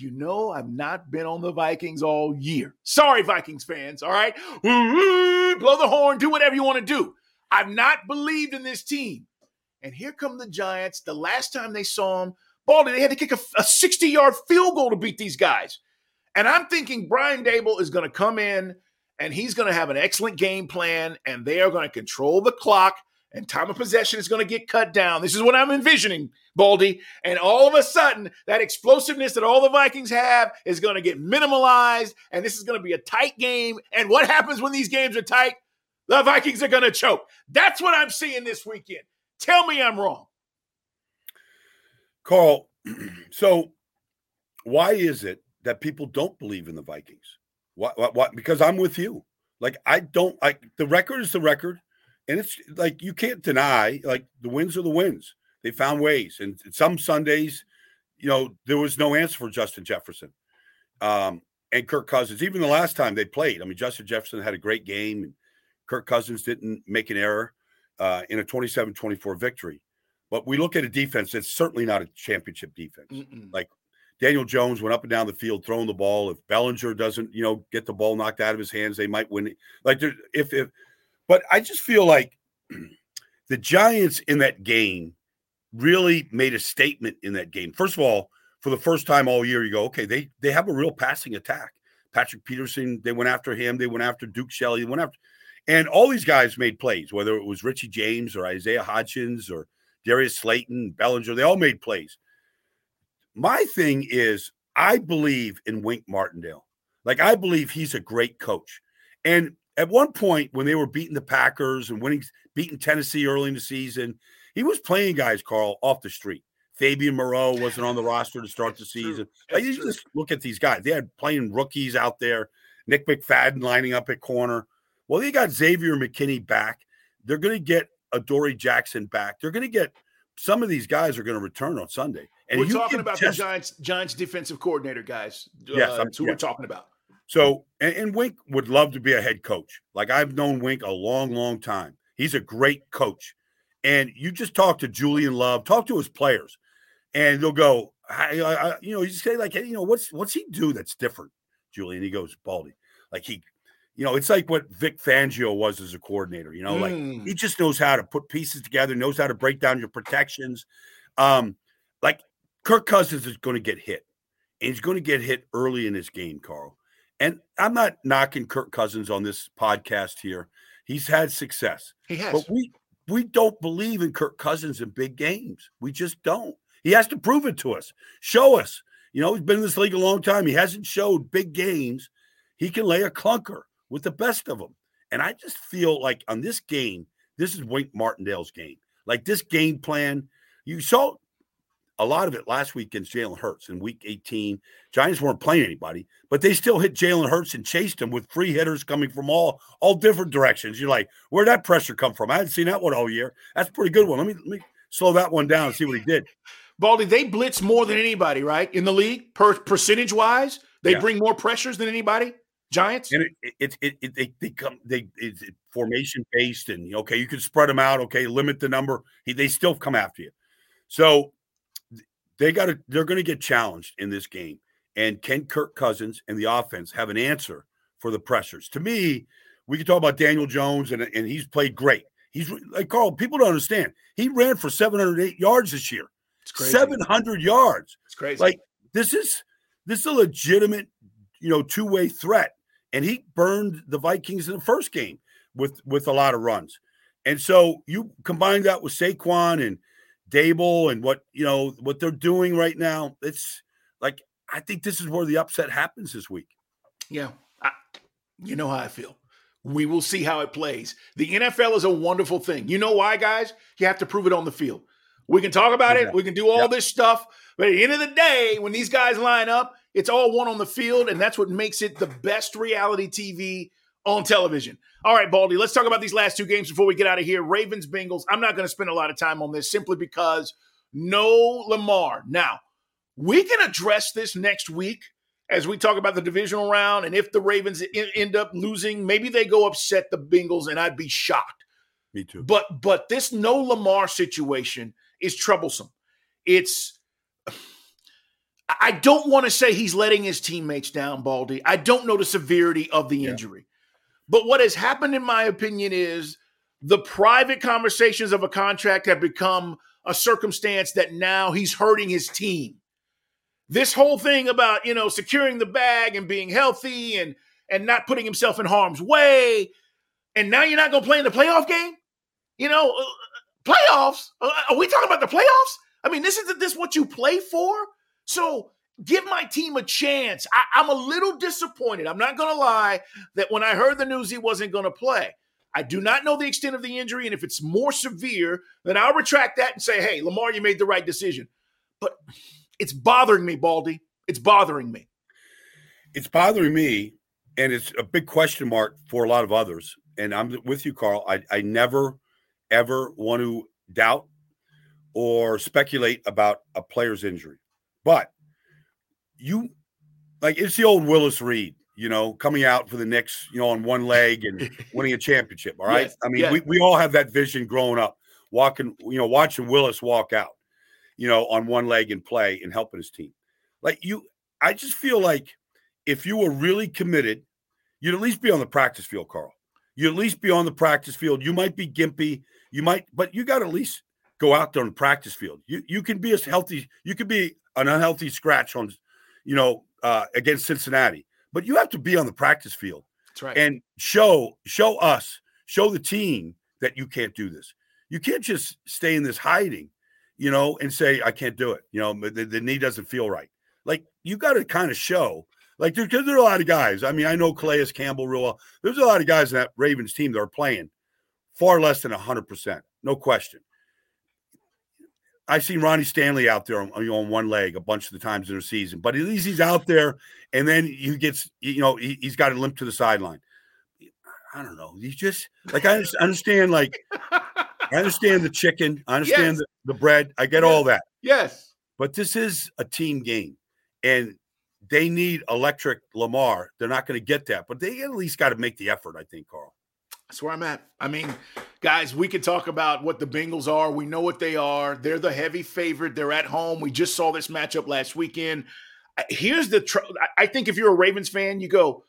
You know, I've not been on the Vikings all year. Sorry, Vikings fans. All right. Mm-hmm. Blow the horn, do whatever you want to do. I've not believed in this team. And here come the Giants. The last time they saw them, Baldy, they had to kick a 60 yard field goal to beat these guys. And I'm thinking Brian Daboll is going to come in and he's going to have an excellent game plan and they are going to control the clock and time of possession is going to get cut down. This is what I'm envisioning, Baldy. And all of a sudden, that explosiveness that all the Vikings have is going to get minimalized, and this is going to be a tight game. And what happens when these games are tight? The Vikings are going to choke. That's what I'm seeing this weekend. Tell me I'm wrong. Carl, so why is it that people don't believe in the Vikings? What, what, what? Because I'm with you. Like, I don't like the record is the record and it's like you can't deny like the wins are the wins. They found ways, and some Sundays, you know, there was no answer for Justin Jefferson um, and Kirk Cousins. Even the last time they played, I mean, Justin Jefferson had a great game, and Kirk Cousins didn't make an error uh, in a 27-24 victory. But we look at a defense that's certainly not a championship defense. Mm-mm. Like Daniel Jones went up and down the field throwing the ball. If Bellinger doesn't, you know, get the ball knocked out of his hands, they might win. Like if if but I just feel like the Giants in that game really made a statement in that game. First of all, for the first time all year, you go, okay, they they have a real passing attack. Patrick Peterson, they went after him. They went after Duke Shelley. They went after, and all these guys made plays. Whether it was Richie James or Isaiah Hodgins or Darius Slayton, Bellinger, they all made plays. My thing is, I believe in Wink Martindale. Like I believe he's a great coach, and at one point when they were beating the Packers and winning, beating Tennessee early in the season, he was playing guys, Carl, off the street. Fabian Moreau wasn't on the roster to start the season. Like, you just look at these guys. They had playing rookies out there. Nick McFadden lining up at corner. Well, they got Xavier McKinney back. They're going to get Adoree Jackson back. They're going to get some of these guys are going to return on Sunday. And we're talking about just, the Giants, Giants defensive coordinator guys. Yes, uh, who yes. we're talking about. So, and, and, Wink would love to be a head coach. Like I've known Wink a long, long time. He's a great coach. And you just talk to Julian Love, talk to his players, and they'll go, I, I, you know, you say like, hey, you know, what's what's he do that's different, Julian? He goes, Baldy, like he, you know, it's like what Vic Fangio was as a coordinator. You know, mm. like he just knows how to put pieces together, knows how to break down your protections. Um, like Kirk Cousins is going to get hit, and he's going to get hit early in his game, Carl. And I'm not knocking Kirk Cousins on this podcast here. He's had success. He has. But we we don't believe in Kirk Cousins in big games. We just don't. He has to prove it to us. Show us. You know, he's been in this league a long time. He hasn't showed big games. He can lay a clunker with the best of them. And I just feel like on this game, this is Wink Martindale's game. Like this game plan, you saw a lot of it last week against Jalen Hurts in week 18. Giants weren't playing anybody, but they still hit Jalen Hurts and chased him with free hitters coming from all all different directions. You're like, where'd that pressure come from? I hadn't seen that one all year. That's a pretty good one. Let me let me slow that one down and see what he did. Baldy, they blitz more than anybody, right? In the league, per percentage wise, they yeah. bring more pressures than anybody. Giants, and it it, it, it they, they come they it's formation based, and okay, you can spread them out. Okay, limit the number. He, they still come after you. So they got to they're going to get challenged in this game. And can Kirk Cousins and the offense have an answer for the pressures? To me, we can talk about Daniel Jones and, and he's played great. He's like Carl, people don't understand. He ran for 708 yards this year. It's crazy. 700 yards. It's crazy. Like this is this is a legitimate, you know, two-way threat. And he burned the Vikings in the first game with with a lot of runs. And so you combine that with Saquon and Daboll and what you know what they're doing right now. It's like I think this is where the upset happens this week. Yeah, I, you know how I feel. We will see how it plays. The NFL is a wonderful thing. You know why, guys? You have to prove it on the field. We can talk about it. We can do all this stuff. But at the end of the day, when these guys line up, it's all one on the field. And that's what makes it the best reality TV on television. All right, Baldy, let's talk about these last two games before we get out of here. Ravens, Bengals. I'm not going to spend a lot of time on this simply because no Lamar. Now, we can address this next week as we talk about the divisional round. And if the Ravens end up losing, maybe they go upset the Bengals, and I'd be shocked. Me too. But but this no Lamar situation is troublesome. It's I don't want to say he's letting his teammates down, Baldy. I don't know the severity of the injury. But what has happened, in my opinion, is the private conversations of a contract have become a circumstance that now he's hurting his team. This whole thing about, you know, securing the bag and being healthy and and not putting himself in harm's way. And now you're not going to play in the playoff game? You know, uh, playoffs? Uh, are we talking about the playoffs? I mean, this isn't this what you play for? So give my team a chance. I, am a little disappointed. I'm not going to lie that when I heard the news he wasn't going to play, I do not know the extent of the injury. And if it's more severe, then I'll retract that and say, hey, Lamar, you made the right decision. But it's bothering me, Baldy. It's bothering me. It's bothering me. And it's a big question mark for a lot of others. And I'm with you, Carl. I, I never, ever want to doubt or speculate about a player's injury. But you like it's the old Willis Reed, you know, coming out for the Knicks, you know, on one leg and winning a championship. All right. Yes, I mean, yes. we, we all have that vision growing up, walking, you know, watching Willis walk out, you know, on one leg and play and helping his team. Like you, I just feel like if you were really committed, you'd at least be on the practice field, Carl. You'd at least be on the practice field. You might be gimpy, you might, but you got to at least go out there on the practice field. You you can be as healthy, you could be an unhealthy scratch on you know, uh, against Cincinnati. But you have to be on the practice field. That's right. And show show us, show the team that you can't do this. You can't just stay in this hiding, you know, and say I can't do it. You know, the, the knee doesn't feel right. Like you got to kind of show. Like because there, there, are a lot of guys. I mean, I know Calais Campbell real well. There's a lot of guys in that Ravens team that are playing far less than hundred percent, no question. I've seen Ronnie Stanley out there on, you know, on one leg a bunch of the times in the season, but at least he's out there, and then he gets, you know, he, has got a limp to the sideline. I don't know. He's just like I understand, like I understand the chicken, I understand yes. the, the, bread, I get yes. all that. Yes, but this is a team game, and they need electric Lamar. They're not going to get that, but they at least got to make the effort. I think, Carl. That's where I'm at. I mean, guys, we can talk about what the Bengals are. We know what they are. They're the heavy favorite. They're at home. We just saw this matchup last weekend. Here's the tr- I think if you're a Ravens fan, you go,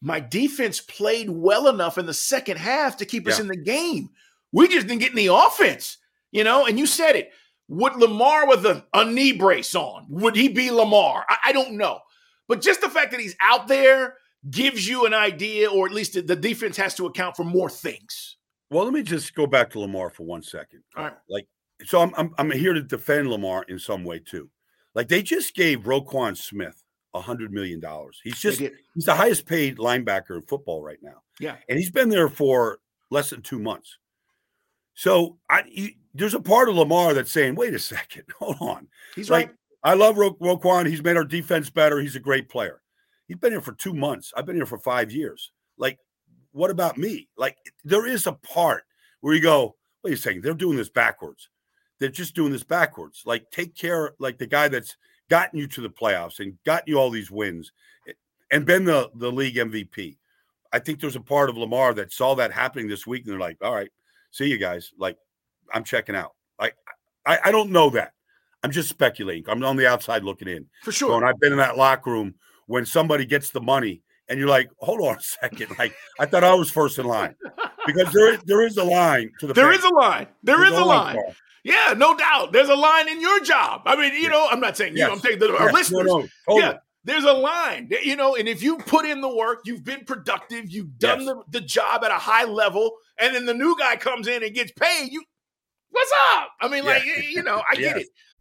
my defense played well enough in the second half to keep yeah. us in the game. We just didn't get in the offense, you know, and you said it. Would Lamar with a, a knee brace on, would he be Lamar? I, I don't know. But just the fact that he's out there – gives you an idea, or at least the defense has to account for more things. Well, let me just go back to Lamar for one second. All right. Like, so I'm, I'm, I'm here to defend Lamar in some way too. Like they just gave Roquan Smith a hundred million dollars. He's just he's the highest paid linebacker in football right now. Yeah, and he's been there for less than two months. So I he, there's a part of Lamar that's saying, "Wait a second, hold on." He's like, right. I love Ro- Roquan. He's made our defense better. He's a great player. He's been here for two months. I've been here for five years. Like, what about me? Like, there is a part where you go, wait a second, they're doing this backwards. They're just doing this backwards. Like, take care, like the guy that's gotten you to the playoffs and gotten you all these wins eh, and been the, the league MVP. I think there's a part of Lamar that saw that happening this week and they're like, all right, see you guys. Like, I'm checking out. Like, I, I don't know that. I'm just speculating. I'm on the outside looking in. For sure. And I've been in that locker room when somebody gets the money and you're like, hold on a second, like I thought I was first in line because there there is a line to the. There is a line. There There's is a line. line. Yeah, no doubt. There's a line in your job. I mean, you yes. know, I'm not saying yes. you. I'm saying the, our yes. listeners. No, no, totally. Yeah, there's a line, you know, and if you put in the work, you've been productive, you've done yes. the, the job at a high level, and then the new guy comes in and gets paid, you what's up? I mean, yeah. like, you know, I get it.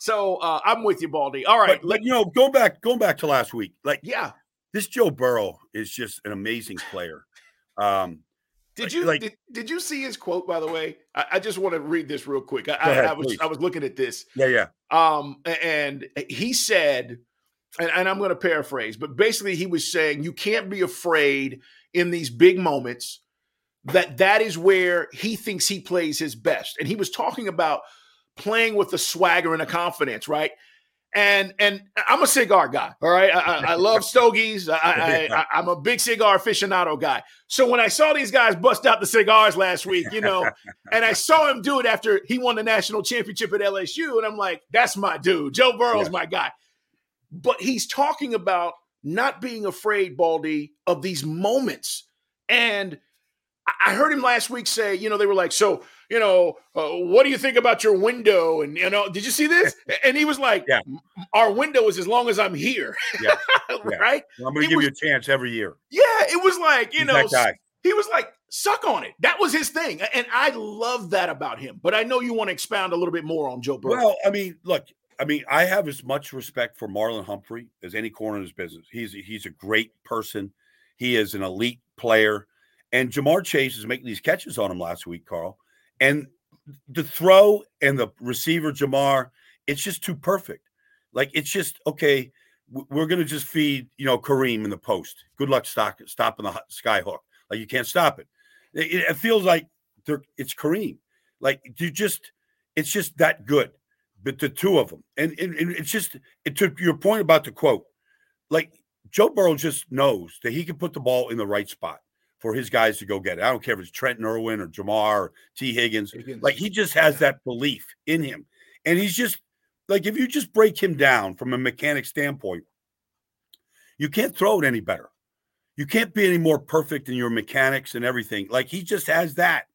So uh, I'm with you, Baldy. All right, but, let, you know, go back, going back to last week. Like, yeah, this Joe Burrow is just an amazing player. Um, did you like, did, did you see his quote? By the way, I, I just want to read this real quick. I, ahead, I, I was please. I was looking at this. Yeah, yeah. Um, and he said, and, and I'm going to paraphrase, but basically he was saying you can't be afraid in these big moments. That that is where he thinks he plays his best, and he was talking about playing with the swagger and the confidence, right? And and I'm a cigar guy, all right. I, I love stogies. I, I, I'm a big cigar aficionado guy. So when I saw these guys bust out the cigars last week, you know, and I saw him do it after he won the national championship at LSU, and I'm like, that's my dude. Joe Burrow's yeah. my guy. But he's talking about not being afraid, Baldy, of these moments. And I heard him last week say, you know, they were like, so you know, uh, what do you think about your window? And you know, did you see this? And he was like, yeah. our window is as long as I'm here. Yeah. yeah. right. Well, I'm going to give was, you a chance every year. Yeah. It was like, you He's know, he was like, suck on it. That was his thing. And I love that about him. But I know you want to expound a little bit more on Joe Burrow. Well, I mean, look, I mean, I have as much respect for Marlon Humphrey as any corner in his business. He's he's a great person. He is an elite player. And Ja'Marr Chase is making these catches on him last week, Carl. And the throw and the receiver, Jamar, it's just too perfect. Like it's just okay. We're gonna just feed you know Kareem in the post. Good luck stock, stopping the sky hook. Like you can't stop it. It, it feels like it's Kareem. Like you just, it's just that good. But the two of them, and, and, and it's just it took your point about the quote. Like Joe Burrow just knows that he can put the ball in the right spot for his guys to go get it. I don't care if it's Trenton Irwin or Ja'Marr or Tee Higgins. Higgins. Like he just has that belief in him. And he's just like if you just break him down from a mechanic standpoint, you can't throw it any better. You can't be any more perfect in your mechanics and everything. Like he just has that.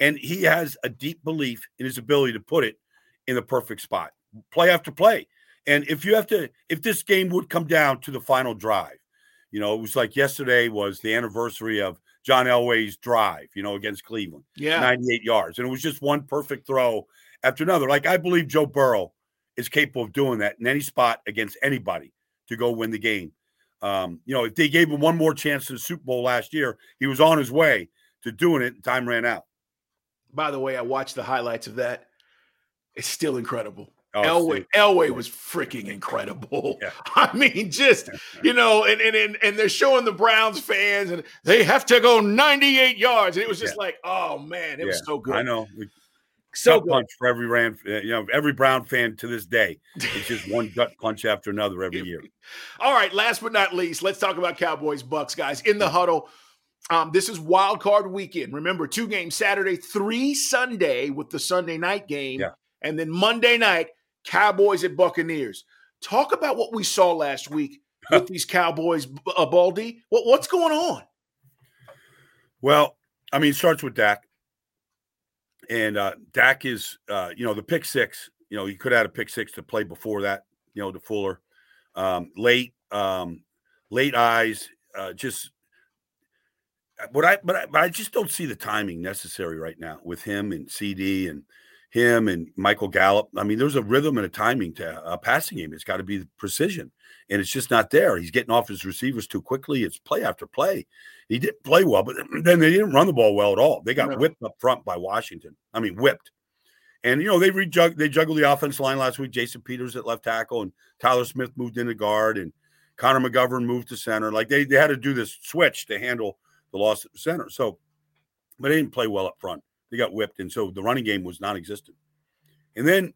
And he has a deep belief in his ability to put it in the perfect spot, play after play. And if you have to, if this game would come down to the final drive, you know, it was like yesterday was the anniversary of John Elway's drive, you know, against Cleveland. Yeah. 98 yards. And it was just one perfect throw after another. Like I believe Joe Burrow is capable of doing that in any spot against anybody to go win the game. Um, you know, if they gave him one more chance in the Super Bowl last year, he was on his way to doing it and time ran out. By the way, I watched the highlights of that. It's still incredible. Oh, Elway, Elway was freaking incredible. Yeah. I mean, just you know, and, and and they're showing the Browns fans, and they have to go 98 yards, and it was just yeah. like, oh man, it yeah. was so good. I know, so gut punch for every Ram, uh, you know, every Brown fan to this day. It's just one gut punch after another every year. All right, last but not least, let's talk about Cowboys Bucs, guys. In the huddle, um, this is wild card weekend. Remember, two games Saturday, three Sunday with the Sunday night game, and then Monday night Cowboys at Buccaneers. Talk about what we saw last week with these Cowboys, uh, Baldy. What, what's going on? Well, I mean, it starts with Dak. And uh, Dak is, uh, you know, the pick six, you know, he could have had a pick six to play before that, you know, to Fuller. Um, late, um, late eyes, uh, just but I, but I, but I just don't see the timing necessary right now with him and CeeDee and him and Michael Gallup. I mean, there's a rhythm and a timing to a passing game. It's got to be precision, and it's just not there. He's getting off his receivers too quickly. It's play after play. He didn't play well, but then they didn't run the ball well at all. They got no. whipped up front by Washington. I mean, whipped. And you know they rejug they juggled the offensive line last week. Jason Peters at left tackle, and Tyler Smith moved into guard, and Connor McGovern moved to center. Like they, they had to do this switch to handle the loss at the center. So, but they didn't play well up front. They got whipped, and so the running game was non-existent. And then,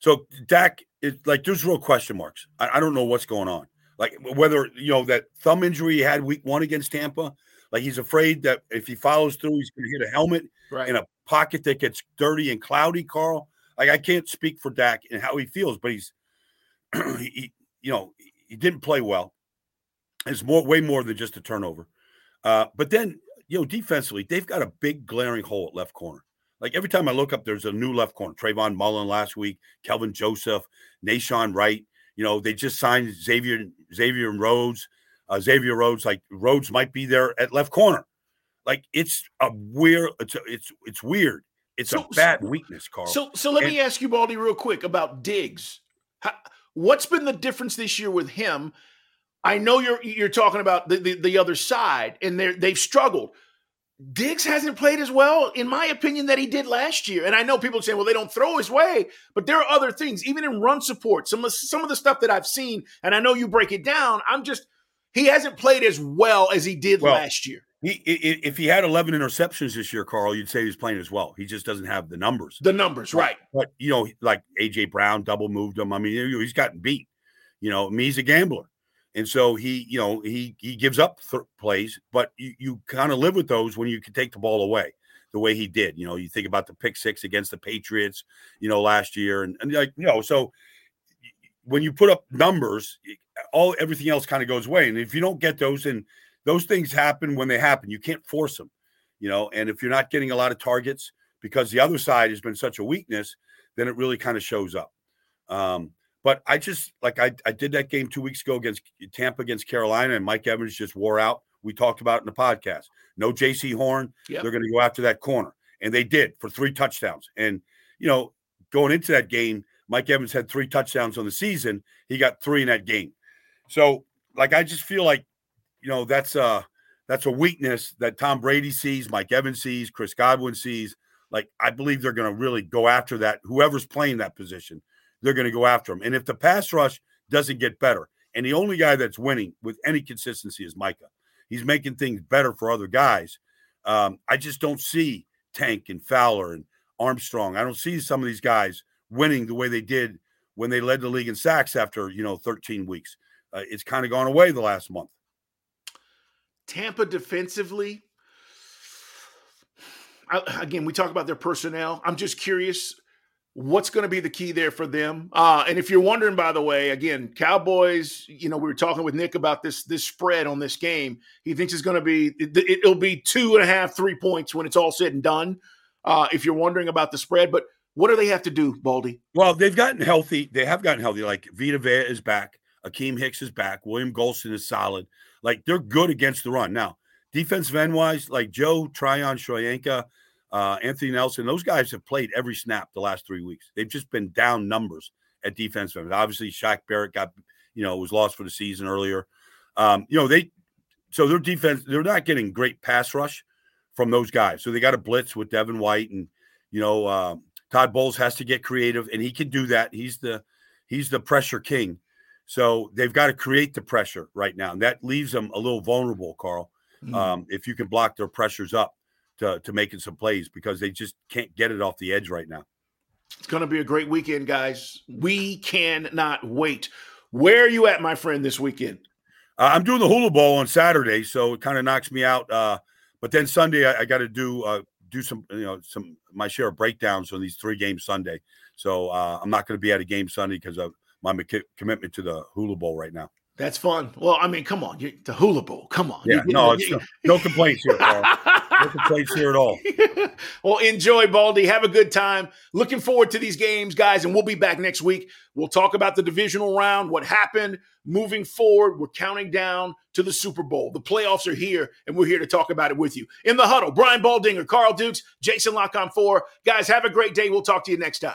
so Dak is like there's real question marks. I, I don't know what's going on. Like whether you know that thumb injury he had week one against Tampa. Like he's afraid that if he follows through, he's going to hit a helmet right. in a pocket that gets dirty and cloudy. Carl, like I can't speak for Dak and how he feels, but he's he, you know he didn't play well. It's more way more than just a turnover. Uh, but then you know defensively, they've got a big glaring hole at left corner. Like every time I look up, there's a new left corner. Trayvon Mullen last week, Kelvin Joseph, Nahshon Wright. You know, they just signed Xavier Xavier Rhodes. Uh, Xavier Rhodes, like Rhodes might be there at left corner. Like it's a weird, it's a, it's it's weird. It's so, a bad weakness, Carl. So so let and, me ask you, Baldy, real quick about Diggs. How, what's been the difference this year with him? I know you're you're talking about the, the, the other side, and they they've struggled. Diggs hasn't played as well, in my opinion, that he did last year. And I know people say, well, they don't throw his way, but there are other things, even in run support. Some of some of the stuff that I've seen, and I know you break it down. I'm just he hasn't played as well as he did well, last year. He, if he had 11 interceptions this year, Carl, you'd say he's playing as well. He just doesn't have the numbers. The numbers, right? But you know, like AJ Brown double moved him. I mean, he's gotten beat. You know, me, he's a gambler. And so he, you know, he he gives up th- plays, but you, you kind of live with those when you can take the ball away the way he did. You know, you think about the pick six against the Patriots, you know, last year, and, and like you know, so when you put up numbers, all everything else kind of goes away. And if you don't get those, and those things happen when they happen, you can't force them, you know. And if you're not getting a lot of targets because the other side has been such a weakness, then it really kind of shows up. Um, but I just like I, I did that game two weeks ago against Tampa against Carolina, and Mike Evans just wore out. We talked about in the podcast. No Jaycee Horn. Yep. They're going to go after that corner. And they did for three touchdowns. And, you know, going into that game, Mike Evans had three touchdowns on the season. He got three in that game. So, like, I just feel like, you know, that's a that's a weakness that Tom Brady sees, Mike Evans sees, Chris Godwin sees. Like, I believe they're going to really go after that. Whoever's playing that position, they're going to go after him. And if the pass rush doesn't get better, and the only guy that's winning with any consistency is Micah, he's making things better for other guys. Um, I just don't see Tank and Fowler and Armstrong. I don't see some of these guys winning the way they did when they led the league in sacks after you know 13 weeks. Uh, it's kind of gone away the last month. Tampa defensively. I, again, we talk about their personnel. I'm just curious what's going to be the key there for them? Uh, and if you're wondering by the way again cowboys you know we were talking with nick about this this spread on this game. He thinks it's going to be it, will be two and a half three points when it's all said and done uh, if you're wondering about the spread. But what do they have to do baldy? Well they've gotten healthy. They have gotten healthy. Like vita Vea is back. Akiem Hicks is back. William Gholston is solid. Like they're good against the run. Now defensive end wise like joe tryon shoyinka uh, Anthony Nelson, those guys have played every snap the last three weeks. They've just been down numbers at defense. Obviously, Shaq Barrett got, you know, was lost for the season earlier. Um, you know, they so their defense, they're not getting great pass rush from those guys. So they got a blitz with Devin White and you know, uh, Todd Bowles has to get creative, and he can do that. He's the he's the pressure king. So they've got to create the pressure right now. And that leaves them a little vulnerable, Carl. Mm. Um, if you can block their pressures up to, to making some plays because they just can't get it off the edge right now. It's going to be a great weekend, guys. We cannot wait. Where are you at, my friend, this weekend? Uh, I'm doing the Hula Bowl on Saturday, so it kind of knocks me out. Uh, but then Sunday, I, I got to do uh, do some, you know, some my share of breakdowns on these three games Sunday. So uh, I'm not going to be at a game Sunday because of my commitment to the Hula Bowl right now. That's fun. Well, I mean, come on, you, the Hula Bowl. Come on. Yeah, you, no, you, no, no complaints here, Local place here at all. well, enjoy, Baldy. Have a good time. Looking forward to these games, guys, and we'll be back next week. We'll talk about the divisional round, what happened moving forward. We're counting down to the Super Bowl. The playoffs are here, and we're here to talk about it with you. In the huddle, Brian Baldinger, Carl Dukes, Jason Lock on four. Guys, have a great day. We'll talk to you next time.